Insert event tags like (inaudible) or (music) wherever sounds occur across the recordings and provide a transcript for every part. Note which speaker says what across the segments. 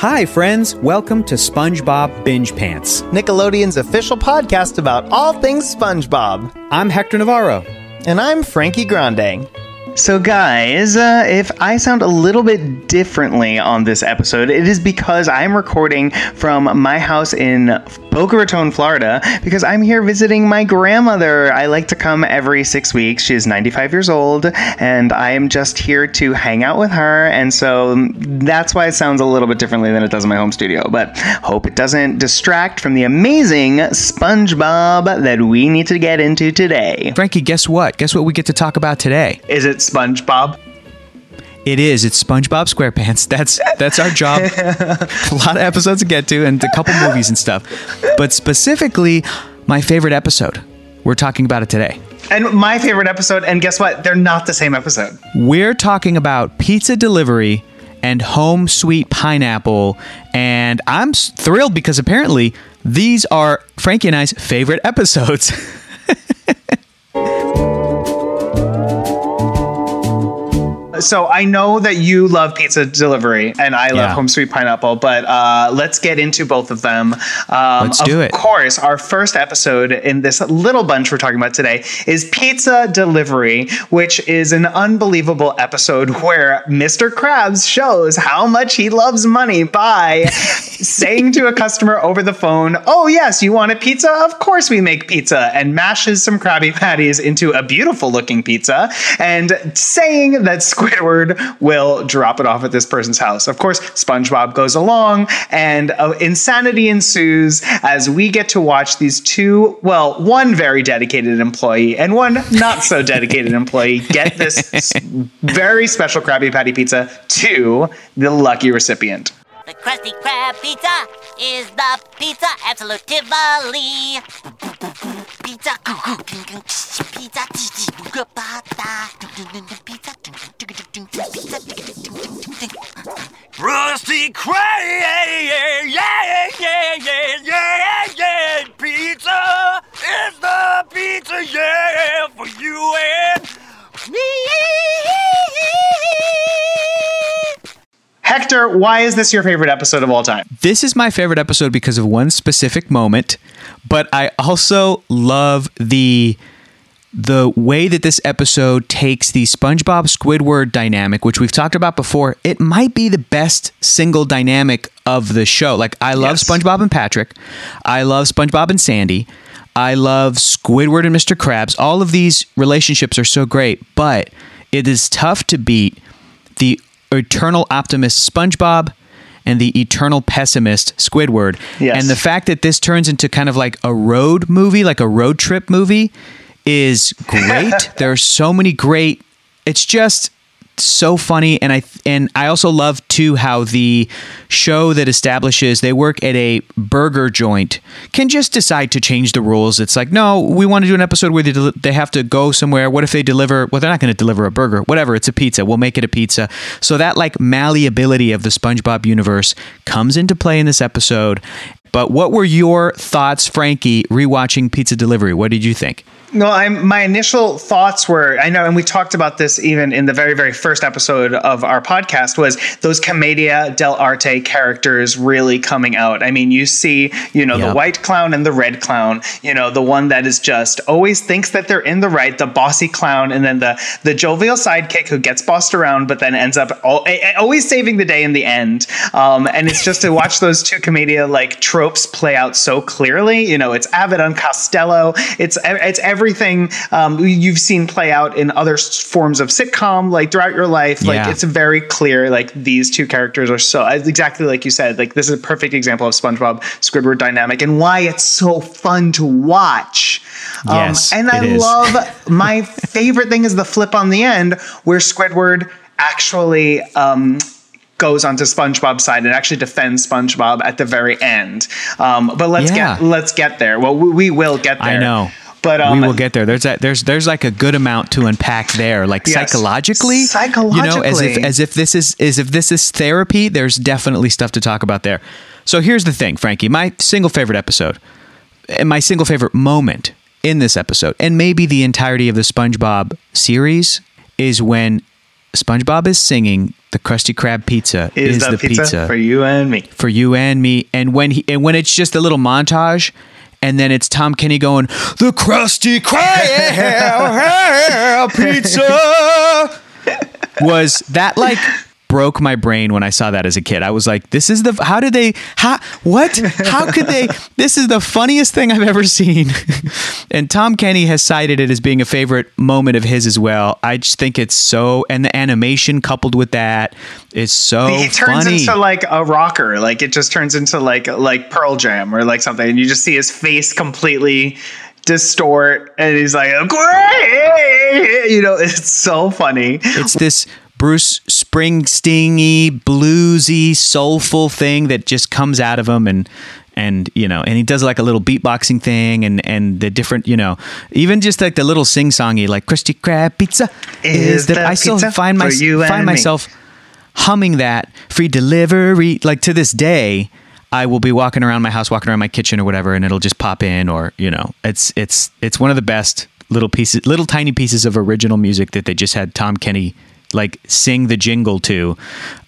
Speaker 1: Hi, friends. Welcome to SpongeBob Binge Pants.
Speaker 2: Nickelodeon's official podcast about all things SpongeBob.
Speaker 1: I'm Hector Navarro.
Speaker 2: And I'm Frankie Grande. So, guys, uh, if I sound a little bit differently on this episode, it is because I'm recording from my house in Boca Raton, Florida, because I'm here visiting my grandmother. I like to come every six weeks. She is 95 years old, and I am just here to hang out with her. And so that's why it sounds a little bit differently than it does in my home studio. But hope it doesn't distract from the amazing SpongeBob that we need to get into today.
Speaker 1: Frankie, guess what? Guess what we get to talk about today?
Speaker 2: Is it SpongeBob?
Speaker 1: It is. It's SpongeBob SquarePants. (laughs) That's that's our job. a lot of episodes to get to, and a couple movies and stuff. But specifically, my favorite episode. We're talking about it today.
Speaker 2: And my favorite episode. And guess what? They're not the same episode.
Speaker 1: We're talking about pizza delivery and home sweet pineapple. And I'm thrilled because apparently these are Frankie and I's favorite episodes. (laughs)
Speaker 2: so I know that you love pizza delivery and I love yeah. home sweet pineapple, but uh, let's get into both of them.
Speaker 1: Um, let's do it.
Speaker 2: Of course, our first episode in this little bunch we're talking about today is pizza delivery, which is an unbelievable episode where Mr. Krabs shows how much he loves money by (laughs) saying to a customer over the phone, "Oh yes, you want a pizza? Of course we make pizza," and mashes some Krabby Patties into a beautiful looking pizza, and saying that Squid Squidward will drop it off at this person's house. Of course, SpongeBob goes along, and uh, insanity ensues as we get to watch these two, well, one very dedicated employee and one not so dedicated employee get this very special Krabby Patty pizza to the lucky recipient.
Speaker 3: The Krusty Krab pizza is the pizza absolutely. Pizza, pizza, pizza,
Speaker 4: Krusty Krab, yeah, yeah, yeah, yeah, yeah, yeah, pizza is the pizza, yeah, for you and me.
Speaker 2: Hector, why is this your favorite episode of all time?
Speaker 1: This is my favorite episode because of one specific moment, but I also love the the way that this episode takes the SpongeBob Squidward dynamic, which we've talked about before, it might be the best single dynamic of the show. Like I love yes. SpongeBob and Patrick. I love SpongeBob and Sandy. I love Squidward and Mr. Krabs. All of these relationships are so great, but it is tough to beat the eternal optimist SpongeBob and the eternal pessimist Squidward. Yes. And the fact that this turns into kind of like a road movie, like a road trip movie, is great. (laughs) there are so many great. It's just so funny and I and I also love too how the show that establishes they work at a burger joint can just decide to change the rules. It's like, no, we want to do an episode where they, del- they have to go somewhere. What if they deliver? Well, they're not going to deliver a burger. Whatever, it's a pizza. We'll make it a pizza. So that like malleability of the SpongeBob universe comes into play in this episode. But what were your thoughts, Frankie, rewatching Pizza Delivery? What did you think?
Speaker 2: No, I'm my initial thoughts were I know, and we talked about this even in the very, very first episode of our podcast, was those Commedia dell'arte characters really coming out. I mean, you see, you know, the white clown and the red clown, you know, the one that is just always thinks that they're in the right, the bossy clown, and then the the jovial sidekick who gets bossed around, but then ends up all, always saving the day in the end. Um, and it's just to watch (laughs) those two Commedia like tropes play out so clearly. You know, it's Abbott and Costello. It's it's every everything um, you've seen play out in other forms of sitcom, like throughout your life. Like yeah. it's very clear, like these two characters are so exactly like you said. Like this is a perfect example of SpongeBob Squidward dynamic and why it's so fun to watch.
Speaker 1: Um, yes,
Speaker 2: and I love (laughs) my favorite thing is the flip on the end where Squidward actually um, goes onto SpongeBob's side and actually defends SpongeBob at the very end. Um, but let's yeah. get let's get there. Well, we, we will get there. I
Speaker 1: know. But um, we will get there. There's a, there's there's like a good amount to unpack there, like yes. psychologically,
Speaker 2: psychologically,
Speaker 1: you know, as if as if this is as if this is therapy. There's definitely stuff to talk about there. So here's the thing, Frankie. My single favorite episode, and my single favorite moment in this episode, and maybe the entirety of the SpongeBob series, is when SpongeBob is singing the Krusty Krab pizza
Speaker 2: Is, the, pizza, for you and me?
Speaker 1: for you and me. And when he and when it's just a little montage, and then it's Tom Kenny going the Krusty Krab (laughs) pizza was that like broke my brain when I saw that as a kid. I was like, this is the how did they how what how could they this is the funniest thing I've ever seen. (laughs) and Tom Kenny has cited it as being a favorite moment of his as well. I just think it's so and the animation coupled with that is so
Speaker 2: he turns
Speaker 1: funny.
Speaker 2: into like a rocker. Like it just turns into like like pearl jam or like something. And you just see his face completely distort. And he's like great! You know (laughs) it's so funny.
Speaker 1: It's this Bruce Springsteen-y, bluesy, soulful thing that just comes out of him and and you know and he does like a little beatboxing thing and and the different you know even just like the little sing-songy like Krusty Krab pizza
Speaker 2: Is the
Speaker 1: I still find my find
Speaker 2: and me.
Speaker 1: Humming that free delivery. Like to this day I will be walking around my house walking around my kitchen or whatever and it'll just pop in or you know it's it's it's one of the best little pieces little tiny pieces of original music that they just had Tom Kenny like sing the jingle to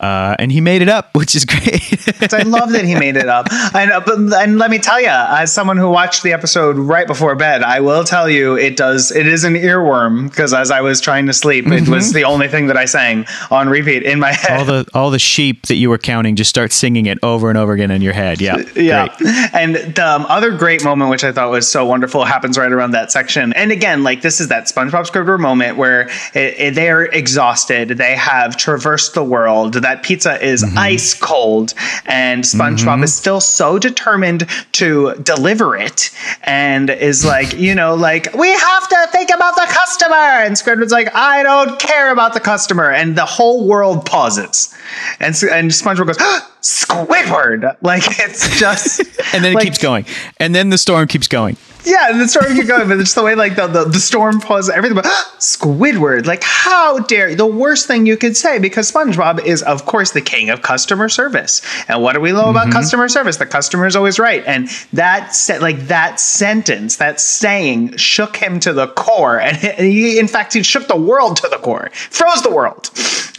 Speaker 1: uh, and he made it up (laughs) which is great
Speaker 2: I love that he made it up. (laughs) And, uh, but, and let me tell you, as someone who watched the episode right before bed, I will tell you it does. It is an earworm because as I was trying to sleep, it was the only thing that I sang on repeat in my head.
Speaker 1: all the all the sheep that you were counting just start singing it over and over again in your head yeah (laughs)
Speaker 2: yeah.
Speaker 1: Great.
Speaker 2: And the um, other great moment, which I thought was so wonderful, happens right around that section. And again, like this is that SpongeBob SquarePants moment where it, it- they are exhausted. They have traversed the world. That pizza is mm-hmm. ice cold, and SpongeBob mm-hmm. is still so determined to deliver it, and is (sighs) like, you know, like we have to think about the customer. And Squidward's like, I don't care about the customer, and the whole world pauses, and and SpongeBob goes. Ah! Squidward, like it's just, (laughs)
Speaker 1: and then it
Speaker 2: like,
Speaker 1: keeps going and then the storm keeps going
Speaker 2: yeah, and the storm keep going, but it's the way like the, the, the storm pauses everything. But (gasps) Squidward, like how dare you? The worst thing you could say because SpongeBob is of course the king of customer service. And what do we know about customer service? The customer is always right. And that se- like that sentence, that saying, shook him to the core. And he, in fact, he shook the world to the core, froze the world.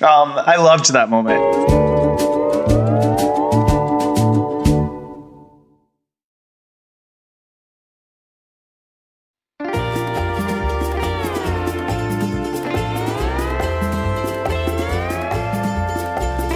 Speaker 2: Um, I loved that moment.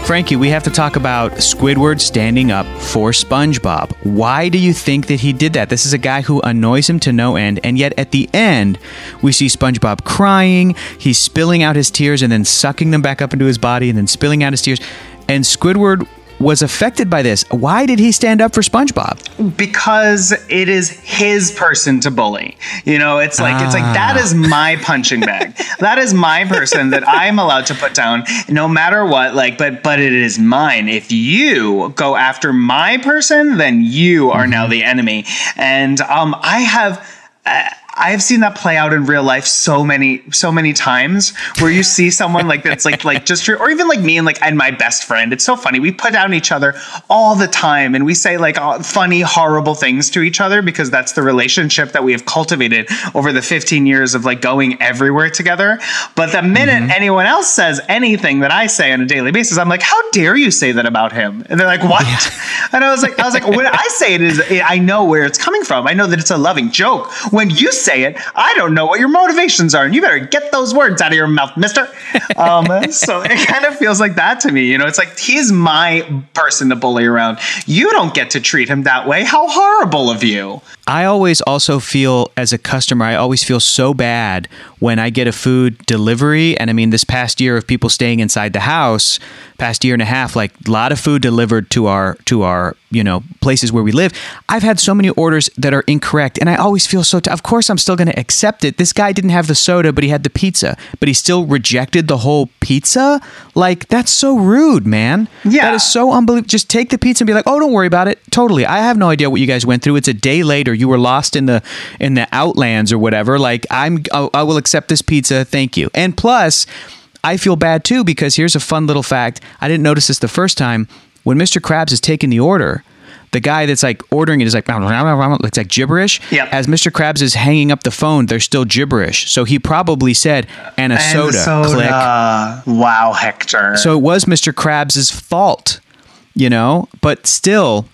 Speaker 1: Frankie, we have to talk about Squidward standing up for SpongeBob. Why do you think that he did that? This is a guy who annoys him to no end, and yet at the end, we see SpongeBob crying, he's spilling out his tears and then sucking them back up into his body and then spilling out his tears. And Squidward was affected by this. Why did he stand up for SpongeBob?
Speaker 2: because it is his person to bully. You know, it's like it's like that is my punching bag. (laughs) that is my person that I'm allowed to put down no matter what like but but it is mine. If you go after my person, then you are now the enemy. And um I have uh, I have seen that play out in real life so many, so many times where you see someone like that's like, like just, or even like me and like, and my best friend. It's so funny. We put down each other all the time and we say like funny, horrible things to each other because that's the relationship that we have cultivated over the 15 years of like going everywhere together. But the minute mm-hmm. anyone else says anything that I say on a daily basis, I'm like, how dare you say that about him? And they're like, what? (laughs) And I was like, I was like, when I say it is, I know where it's coming from. I know that it's a loving joke. When you say it, I don't know what your motivations are, and you better get those words out of your mouth, Mister. Um, (laughs) so it kind of feels like that to me. You know, it's like he's my person to bully around. You don't get to treat him that way. How horrible of you!
Speaker 1: I always also feel as a customer, I always feel so bad when I get a food delivery. And I mean, this past year of people staying inside the house, past year and a half, like a lot of food delivered to our to our you know places where we live. I've had so many orders that are incorrect, and I always feel so. T- of course, I'm still going to accept it. This guy didn't have the soda, but he had the pizza, but he still rejected the whole pizza. Like that's so rude, man.
Speaker 2: Yeah.
Speaker 1: that is so unbelievable. Just take the pizza and be like, oh, don't worry about it. Totally. I have no idea what you guys went through. It's a day later. You were lost in the in the outlands or whatever. Like I'm, I I will accept this pizza. Thank you. And plus, I feel bad too because here's a fun little fact. I didn't notice this the first time. When Mr. Krabs is taking the order, the guy that's like ordering it is like it's like gibberish.
Speaker 2: Yep.
Speaker 1: As Mr. Krabs is hanging up the phone, there's still gibberish. So he probably said, "And a
Speaker 2: And
Speaker 1: soda."
Speaker 2: soda.
Speaker 1: Click.
Speaker 2: Wow, Hector.
Speaker 1: So it was Mr. Krabs's fault, you know, but still,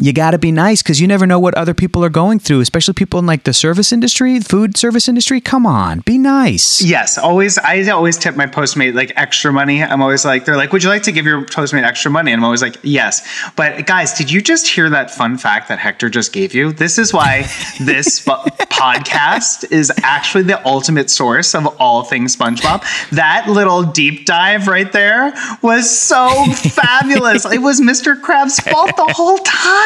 Speaker 1: you got to be nice because you never know what other people are going through, especially people in like the service industry, food service industry. Come on, be nice.
Speaker 2: Yes, always. I always tip my Postmate like extra money. I'm always like, they're like, "Would you like to give your Postmate extra money?" And I'm always like, "Yes." But guys, did you just hear that fun fact that Hector just gave you? This is why (laughs) this sp- podcast is actually the ultimate source of all things SpongeBob. That little deep dive right there was so (laughs) fabulous. It was Mr. Krabs' fault the whole time,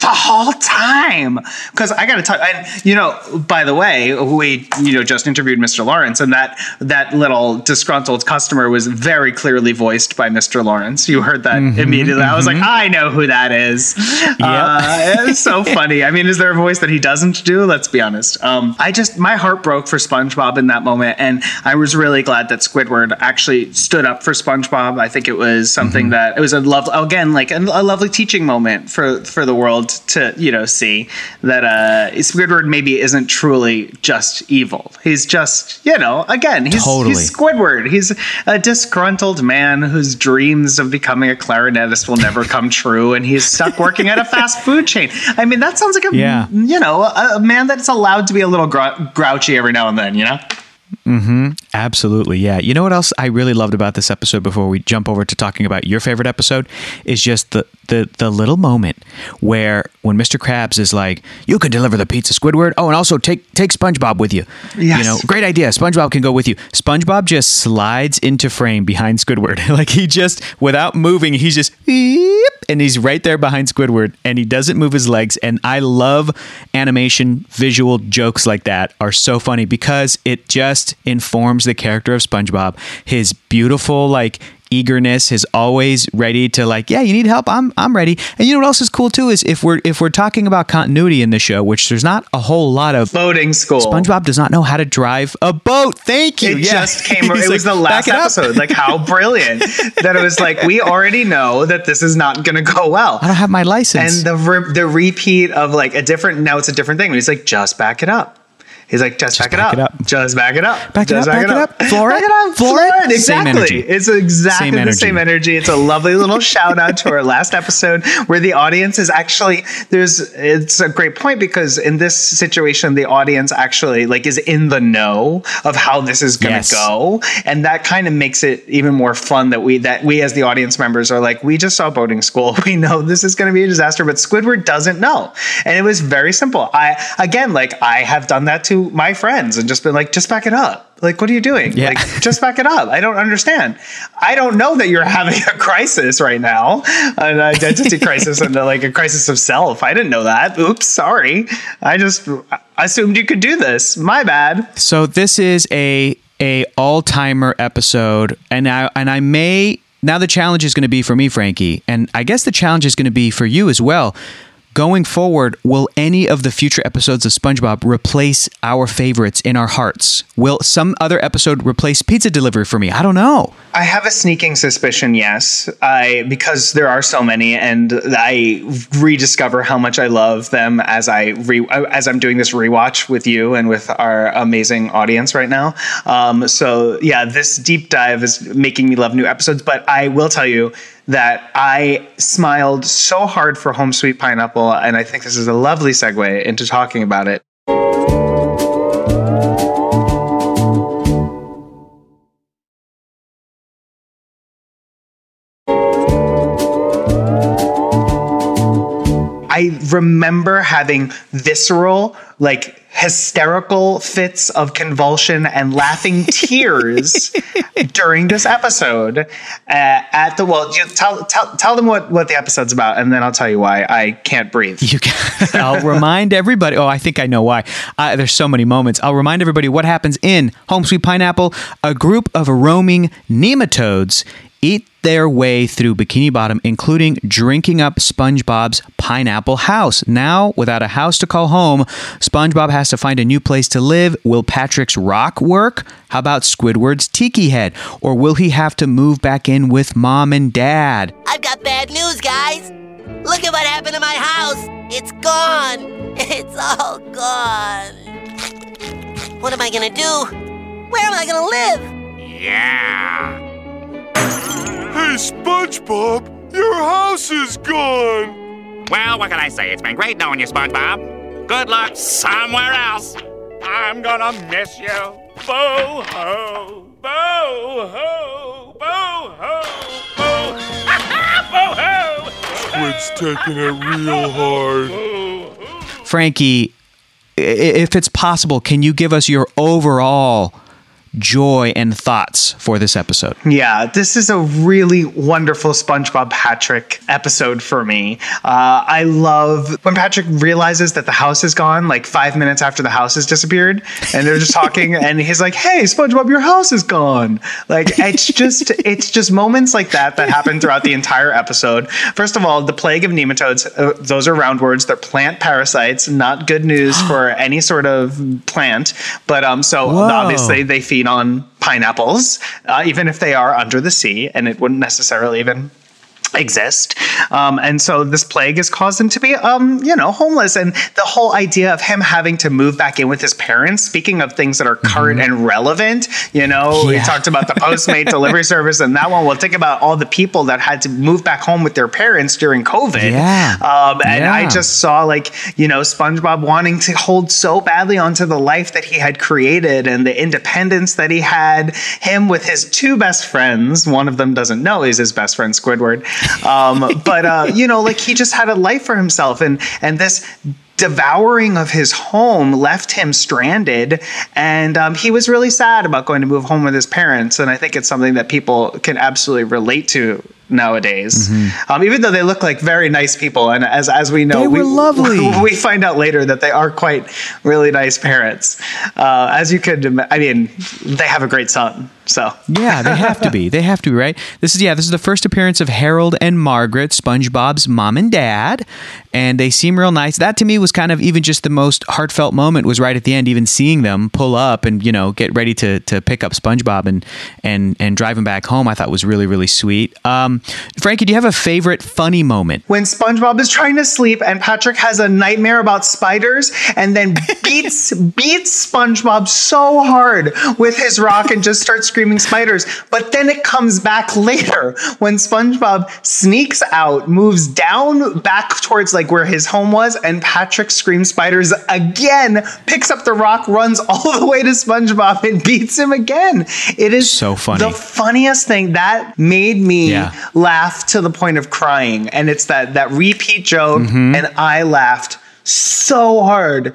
Speaker 2: the whole time. Because I got to tell, and you know, by the way, we you know just interviewed Mr. Lawrence, and that that little disgruntled customer was very clearly voiced by Mr. Lawrence. You heard that immediately. I was like, I know who that is. Uh, it's so funny. I mean, is there a voice that he doesn't do? Let's be honest. Um, I just my heart broke for SpongeBob in that moment, and I was really glad that Squidward actually stood up for SpongeBob. I think it was something that it was a love again, like a, a lovely teaching moment for for the world to you know see that uh, Squidward maybe isn't truly just evil. He's just you know again he's,
Speaker 1: Totally.
Speaker 2: he's Squidward. He's a disgruntled man whose dreams of becoming a clarinetist will never (laughs) come true, and he's stuck working at a fast food chain. I mean, that sounds like a
Speaker 1: Yeah.
Speaker 2: you know a, a man that's allowed to be a little grou- grouchy every now and then. You know. Mm-hmm.
Speaker 1: Absolutely, yeah. You know what else I really loved about this episode before we jump over to talking about your favorite episode is just the the the little moment where when Mr. Krabs is like, "You can deliver the pizza, Squidward. Oh, and also take take SpongeBob with you.
Speaker 2: Yes.
Speaker 1: You know, great idea. SpongeBob can go with you." SpongeBob just slides into frame behind Squidward, (laughs) like he just without moving, he's just and he's right there behind Squidward, and he doesn't move his legs. And I love animation, visual jokes like that are so funny because it just informs the character of SpongeBob. His beautiful like eagerness, his always ready to like, yeah, you need help, I'm I'm ready. And you know what else is cool too is if we're if we're talking about continuity in the show, which there's not a whole lot of.
Speaker 2: Boating school.
Speaker 1: SpongeBob does not know how to drive a boat. Thank you.
Speaker 2: It
Speaker 1: Yeah.
Speaker 2: just came. (laughs) It was the last
Speaker 1: "Back it up."
Speaker 2: episode. Like how (laughs) brilliant that it was. Like we already know that this is not going to go well.
Speaker 1: I don't have my license.
Speaker 2: And the re- the repeat of like a different. Now it's a different thing. He's like, just back it up. He's like, just, back,
Speaker 1: back
Speaker 2: it,
Speaker 1: it
Speaker 2: up.
Speaker 1: up.
Speaker 2: Just back it up.
Speaker 1: Back it
Speaker 2: just
Speaker 1: up, back it up. Floor
Speaker 2: back
Speaker 1: it.
Speaker 2: it up.
Speaker 1: Floor
Speaker 2: Floor
Speaker 1: it.
Speaker 2: it.
Speaker 1: Same
Speaker 2: Exactly.
Speaker 1: energy.
Speaker 2: It's exactly
Speaker 1: Same
Speaker 2: the
Speaker 1: energy.
Speaker 2: same energy. It's a lovely little shout out to our last episode where the audience is actually there's it's a great point because in this situation the audience actually like is in the know of how this is going to
Speaker 1: Yes.
Speaker 2: go and that kind of makes it even more fun that we that we as the audience members are like we just saw boating school (laughs) we know this is going to be a disaster but squidward doesn't know and it was very simple i again like i have done that to my friends and just been like just back it up. Like what are you doing?
Speaker 1: Yeah.
Speaker 2: like just back it up. I don't understand. I don't know that you're (laughs) having a crisis right now an identity crisis and like a crisis of self. I didn't know that. Oops sorry. I just assumed you could do this. My bad.
Speaker 1: So this is a a all timer episode, and I and I may now the challenge is going to be for me, Frankie, and I guess the challenge is going to be for you as well. Going forward, will any of the future episodes of SpongeBob replace our favorites in our hearts? Will some other episode replace pizza delivery for me? I don't know.
Speaker 2: I have a sneaking suspicion, yes. I because there are so many, and I rediscover how much I love them as I re, as I'm doing this rewatch with you and with our amazing audience right now. Um, so yeah, this deep dive is making me love new episodes. But I will tell you that I smiled so hard for Home Sweet Pineapple, and I think this is a lovely segue into talking about it. I remember having visceral, like hysterical fits of convulsion and laughing (laughs) tears during this episode. Uh, at the well, you tell tell tell them what what the episode's about, and then I'll tell you why I can't breathe.
Speaker 1: You can, (laughs) I'll remind everybody. Oh, I think I know why. Uh, there's so many moments. I'll remind everybody what happens in Home Sweet Pineapple. A group of roaming nematodes eat their way through Bikini Bottom, including drinking up SpongeBob's pineapple house. Now, without a house to call home, SpongeBob has to find a new place to live. Will Patrick's rock work? How about Squidward's tiki head? Or will he have to move back in with mom and dad?
Speaker 3: I've got bad news, guys. Look at what happened to my house. It's gone. (laughs) It's all gone. What am I gonna do? Where am I gonna live?
Speaker 4: Yeah. Hey, SpongeBob, your house is gone. Well, what can I say? It's been great knowing you, SpongeBob. Good luck somewhere else. I'm gonna miss you. Boo ho, boo ho, boo ho, boo. (laughs) boo ho.
Speaker 5: Squid's taking it real hard.
Speaker 1: Frankie, i- if it's possible, can you give us your overall joy and thoughts for this episode?
Speaker 2: Yeah, this is a really wonderful SpongeBob Patrick episode for me. Uh, I love when Patrick realizes that the house is gone, like five minutes after the house has disappeared, and they're just talking, (laughs) and he's like, "Hey, SpongeBob, your house is gone." Like it's just it's just moments like that that happen throughout the entire episode. First of all, the plague of nematodes; uh, those are roundworms. They're plant parasites. Not good news for (gasps) any sort of plant. But um, so
Speaker 1: Whoa.
Speaker 2: obviously they feed on pineapples, uh, even if they are under the sea, and it wouldn't necessarily even exist. Um, and so this plague has caused him to be, um, you know, homeless. And the whole idea of him having to move back in with his parents, speaking of things that are current and relevant, you know, we talked about the (laughs) Postmate delivery service and that one. We'll think about all the people that had to move back home with their parents during COVID.
Speaker 1: Yeah.
Speaker 2: Um, and I just saw like, you know, SpongeBob wanting to hold so badly onto the life that he had created and the independence that he had. Him with his two best friends. One of them doesn't know he's his best friend, Squidward. Um, but uh, you know, like he just had a life for himself, and and this devouring of his home left him stranded and um, he was really sad about going to move home with his parents and i think it's something that people can absolutely relate to nowadays. Um, even though they look like very nice people and as as we know
Speaker 1: They
Speaker 2: we,
Speaker 1: were lovely. (laughs)
Speaker 2: we find out later that they are quite really nice parents. Uh, as you could i mean they have a great son so
Speaker 1: Yeah, they have to be. They have to be, right? This is yeah, this is the first appearance of Harold and Margaret, SpongeBob's mom and dad, and they seem real nice. That to me was kind of even just the most heartfelt moment was right at the end, even seeing them pull up and, you know, get ready to to pick up SpongeBob and and and drive him back home. I thought was really really sweet. Um, Frankie, do you have a favorite funny moment?
Speaker 2: when SpongeBob is trying to sleep and Patrick has a nightmare about spiders and then beats (laughs) beats SpongeBob so hard with his rock and just starts screaming spiders. But then it comes back later when SpongeBob sneaks out, moves down back towards like where his home was, and Patrick screams spiders again, picks up the rock, runs (laughs) all the way to SpongeBob and beats him again. It is
Speaker 1: So funny.
Speaker 2: The funniest thing that made me
Speaker 1: Yeah.
Speaker 2: laugh to the point of crying and it's that that repeat joke
Speaker 1: Mm-hmm.
Speaker 2: and i laughed so hard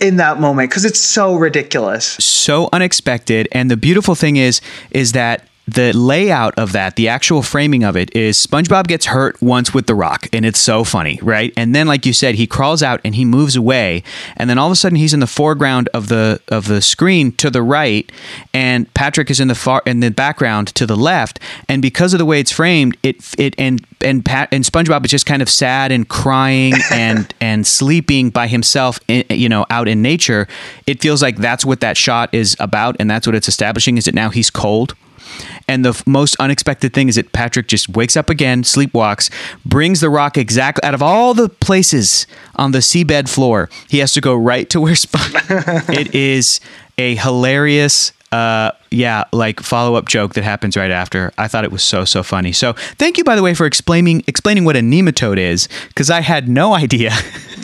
Speaker 2: in that moment because it's so ridiculous.
Speaker 1: So unexpected and the beautiful thing is is that the layout of that the actual framing of it is spongebob gets hurt once with the rock and it's so funny right and then like you said he crawls out and he moves away and then all of a sudden he's in the foreground of the of the screen to the right and patrick is in the far in the background to the left and because of the way it's framed it it and and Pat and SpongeBob is just kind of sad and crying (laughs) and and sleeping by himself, in, you know, out in nature. It feels like that's what that shot is about, and that's what it's establishing. Is that now he's cold. And the f- most unexpected thing is that Patrick just wakes up again, sleepwalks, brings the rock exactly out of all the places on the seabed floor. He has to go right to where Spon- (laughs) It is a hilarious, uh, yeah, like follow up joke that happens right after. I thought it was so so funny. So thank you by the way for explaining explaining what a nematode is because I had no (laughs) idea.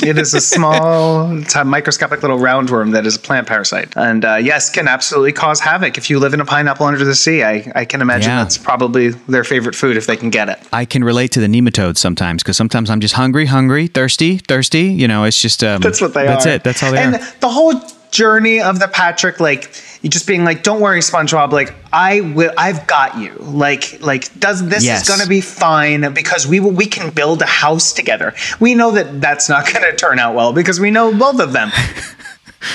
Speaker 2: it is a small microscopic little roundworm that is a plant parasite and uh, yes can absolutely cause havoc if you live in a pineapple under the sea i, I can imagine
Speaker 1: Yeah.
Speaker 2: that's probably their favorite food if they can get it
Speaker 1: I can relate to the nematodes sometimes because sometimes I'm just hungry, hungry, thirsty, thirsty. You know, it's just um,
Speaker 2: That's what they
Speaker 1: that's
Speaker 2: are.
Speaker 1: That's it. That's all they are.
Speaker 2: and
Speaker 1: are.
Speaker 2: the whole journey of the Patrick, like you just being like, "Don't worry, SpongeBob. Like I will. I've got you. Like like does this
Speaker 1: Yes.
Speaker 2: is gonna be fine because we will, we can build a house together. We know that that's not (laughs) gonna turn out well because we know both of them."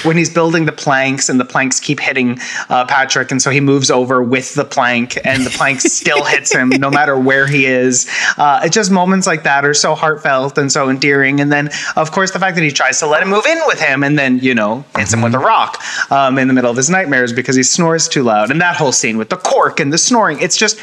Speaker 2: When he's building the planks and the planks keep hitting uh, Patrick, and so he moves over with the plank, and the plank still hits him no matter where he is. Uh, it's just moments like that are so heartfelt and so endearing. And then, of course, the fact that he tries to let him move in with him, and then you know hits him with a rock um, in the middle of his nightmares because he snores too loud, and that whole scene with the cork and the snoring. It's just,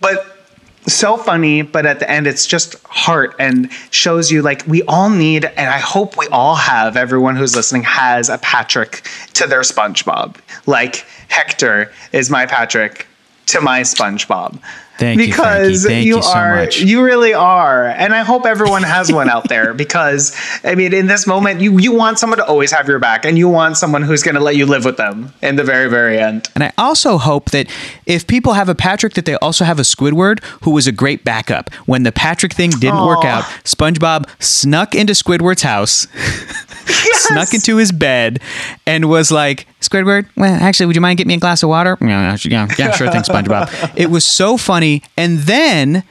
Speaker 2: but so funny, but at the end, it's just heart and shows you like we all need, and I hope we all have, everyone who's listening has a Patrick to their SpongeBob. Like Hector is my Patrick to my SpongeBob.
Speaker 1: Thank
Speaker 2: because
Speaker 1: Frankie. Thank you so
Speaker 2: are
Speaker 1: much.
Speaker 2: you really are and i hope everyone has one out there (laughs) because i mean in this moment you you want someone to always have your back and you want someone who's going to let you live with them in the very very end
Speaker 1: And I also hope that if people have a Patrick, that they also have a Squidward who was a great backup. When the Patrick thing didn't work out, SpongeBob snuck into Squidward's house, (laughs) snuck into his bed, and was like, Squidward, well, actually, would you mind getting me a glass of water? Yeah, yeah, yeah sure thing, SpongeBob. (laughs) it was so funny. And then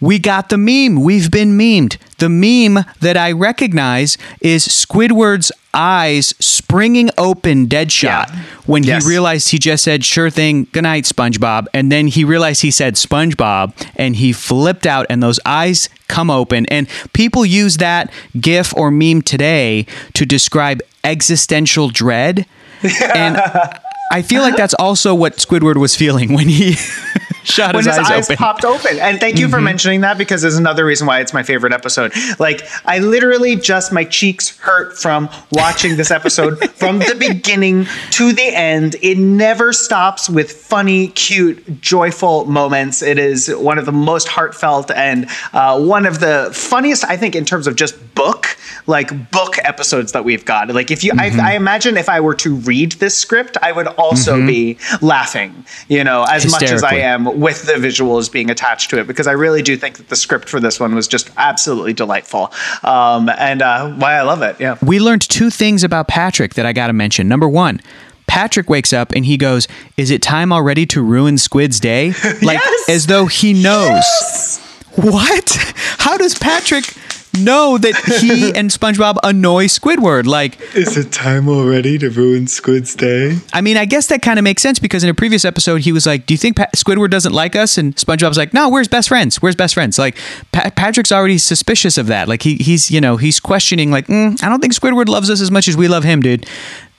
Speaker 1: we got the meme. We've been memed. The meme that I recognize is Squidward's eyes springing open, dead shot,
Speaker 2: Yeah.
Speaker 1: when
Speaker 2: Yes.
Speaker 1: he realized he just said, sure thing, good night, SpongeBob. And then he realized he said SpongeBob and he flipped out and those eyes come open. And people use that GIF or meme today to describe existential dread. (laughs) And I feel like that's also what Squidward was feeling when he (laughs) shot
Speaker 2: when
Speaker 1: his,
Speaker 2: his
Speaker 1: eyes,
Speaker 2: eyes
Speaker 1: open.
Speaker 2: popped open. And thank you for mentioning that because there's another reason why it's my favorite episode. Like I literally just my cheeks hurt from watching this episode (laughs) from the beginning to the end. It never stops with funny, cute, joyful moments. It is one of the most heartfelt and uh, one of the funniest, I think, in terms of just book like book episodes that we've got. Like if you, I, I imagine if I were to read this script, I would also be laughing. You know, as much as I am with the visuals being attached to it because I really do think that the script for this one was just absolutely delightful. Um, and uh, why I love it. Yeah.
Speaker 1: we learned two things about Patrick that I got to mention. Number one, Patrick wakes up and he goes, Is it time already to ruin Squid's day? (laughs) Like,
Speaker 2: Yes!
Speaker 1: as though he knows. What? How does Patrick know that he (laughs) and SpongeBob annoy Squidward? Like,
Speaker 5: Is it time already to ruin Squid's day?
Speaker 1: I mean, I guess that kind of makes sense because in a previous episode, he was like, "Do you think pa- Squidward doesn't like us?" And SpongeBob's like, "No, where's best friends? Where's best friends?" Like, pa- Patrick's already suspicious of that. Like, he he's you know he's questioning like, mm, "I don't think Squidward loves us as much as we love him, dude."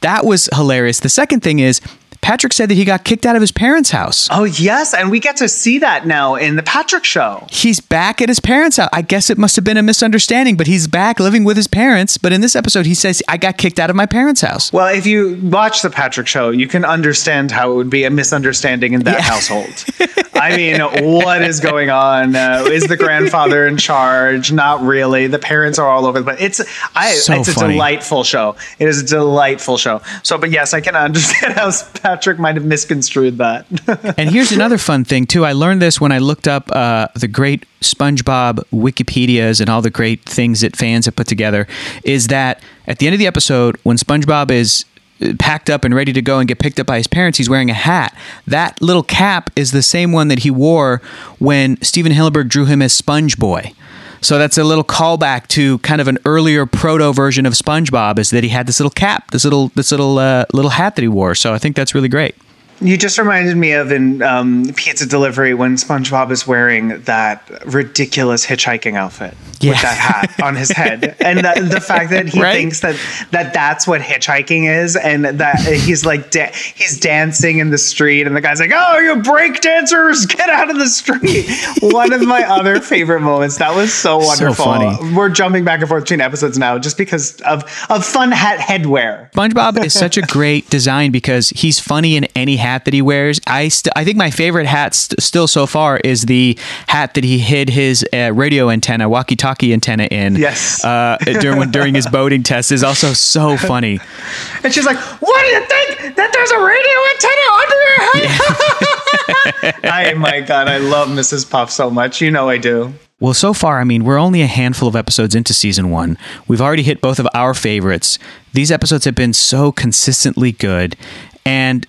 Speaker 1: That was hilarious. The second thing is. Patrick said that he got kicked out of his parents' house.
Speaker 2: Oh yes, and we get to see that now in the Patrick show.
Speaker 1: He's back at his parents' house. I guess it must have been a misunderstanding, but he's back living with his parents. But in this episode, he says, I got kicked out of my parents' house.
Speaker 2: Well, if you watch the Patrick show, you can understand how it would be a misunderstanding in that household. I mean, what is going on? Uh, is the grandfather in charge? Not really. The parents are all over. But it's I.
Speaker 1: So
Speaker 2: it's a delightful show. It is a delightful show. So, but yes, I can understand how Patrick might have misconstrued that. (laughs)
Speaker 1: And here's another fun thing too. I learned this when I looked up uh, the great SpongeBob Wikipedias and all the great things that fans have put together. Is that at the end of the episode when SpongeBob is uh, packed up and ready to go and get picked up by his parents, he's wearing a hat. That little cap is the same one that he wore when Stephen Hillenburg drew him as Sponge Boy. So that's a little callback to kind of an earlier proto version of SpongeBob, is that he had this little cap, this little this little uh, little hat that he wore. So I think that's really great.
Speaker 2: You just reminded me of in um, Pizza Delivery when SpongeBob is wearing that ridiculous hitchhiking outfit
Speaker 1: Yeah.
Speaker 2: with that hat on his head, and the, the fact that he
Speaker 1: Right.
Speaker 2: thinks that that that's what hitchhiking is, and that he's like da- he's dancing in the street, and the guy's like, "Oh, you break dancers, get out of the street!" One of my other favorite moments. That was so wonderful.
Speaker 1: funny.
Speaker 2: We're jumping back and forth between episodes now, just because of of fun hat headwear.
Speaker 1: SpongeBob is such a great design because he's funny in any hat that he wears. I st- I think my favorite hat st- still so far is the hat that he hid his uh, radio antenna, walkie-talkie antenna in.
Speaker 2: Yes.
Speaker 1: Uh, during when, during his boating test is also so funny.
Speaker 2: And she's like, "What do you think that there's a radio antenna under your (laughs) head?" I my god, I love Mrs. Puff so much. You know I do.
Speaker 1: Well, so far, I mean, we're only a handful of episodes into season one. We've already hit both of our favorites. These episodes have been so consistently good. And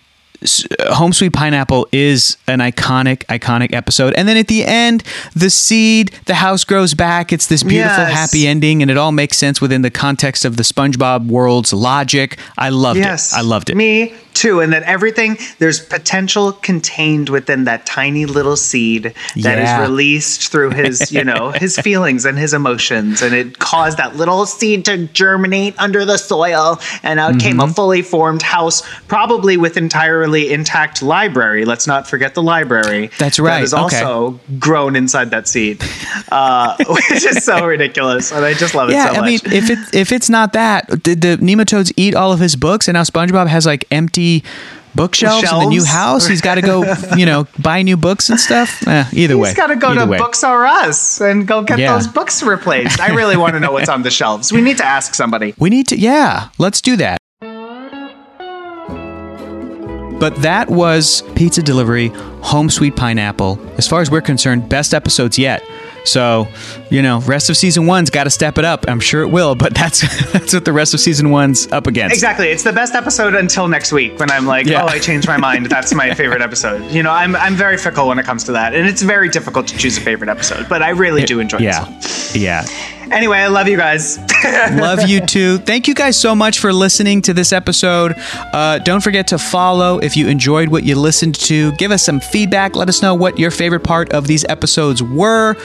Speaker 1: Home Sweet Pineapple is an iconic, iconic episode. And then at the end, the seed, the house grows back. It's this beautiful,
Speaker 2: Yes.
Speaker 1: happy ending, and it all makes sense within the context of the SpongeBob world's logic. I loved
Speaker 2: Yes,
Speaker 1: it. I loved it.
Speaker 2: Me too. And that everything there's potential contained within that tiny little seed that is
Speaker 1: Yeah.
Speaker 2: released through his, you know, (laughs) his feelings and his emotions, and it caused that little seed to germinate under the soil, and out came
Speaker 1: Mm-hmm.
Speaker 2: a fully formed house, probably with entirely perfectly intact library. Let's not forget the library.
Speaker 1: That's right.
Speaker 2: That is
Speaker 1: Okay.
Speaker 2: also grown inside that seed, uh, (laughs) which is so ridiculous, and I just love it
Speaker 1: Yeah,
Speaker 2: so
Speaker 1: I mean, if it if it's not that, did the nematodes eat all of his books, and now SpongeBob has like empty bookshelves in the new house? He's got to go, you know, (laughs) buy new books and stuff. Eh, either way,
Speaker 2: He's got to go to
Speaker 1: way.
Speaker 2: Books R Us and go get
Speaker 1: Yeah.
Speaker 2: those books replaced. I really want to know what's on the shelves. We need to ask somebody.
Speaker 1: We need to, yeah, let's do that. But that was Pizza Delivery, Home Sweet Pineapple. As far as we're concerned, best episodes yet. So, you know, rest of season one's got to step it up. I'm sure it will, but that's (laughs) that's what the rest of season one's up against.
Speaker 2: Exactly. It's the best episode until next week when I'm like,
Speaker 1: Yeah.
Speaker 2: oh, I changed my mind. That's my favorite episode. You know, I'm I'm very fickle when it comes to that, and it's very difficult to choose a favorite episode. But I really do enjoy
Speaker 1: Yeah,
Speaker 2: this one.
Speaker 1: yeah.
Speaker 2: Anyway, I love you guys. (laughs)
Speaker 1: Love you too. Thank you guys so much for listening to this episode. Uh, don't forget to follow if you enjoyed what you listened to. Give us some feedback. Let us know what your favorite part of these episodes were.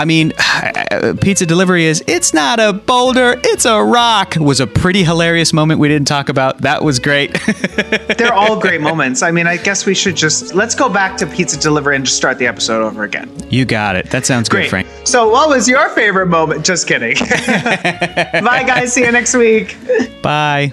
Speaker 1: I mean, (sighs) pizza delivery is it's not a boulder, it's a rock. Was a pretty hilarious moment we didn't talk about. That was great. (laughs)
Speaker 2: They're all great moments. I mean, I guess we should just let's go back to pizza delivery and just start the episode over again.
Speaker 1: you got it. That sounds good,
Speaker 2: Great.
Speaker 1: Frank.
Speaker 2: So, what was your favorite moment? Just kidding. (laughs) Bye, guys. See you next week.
Speaker 1: Bye.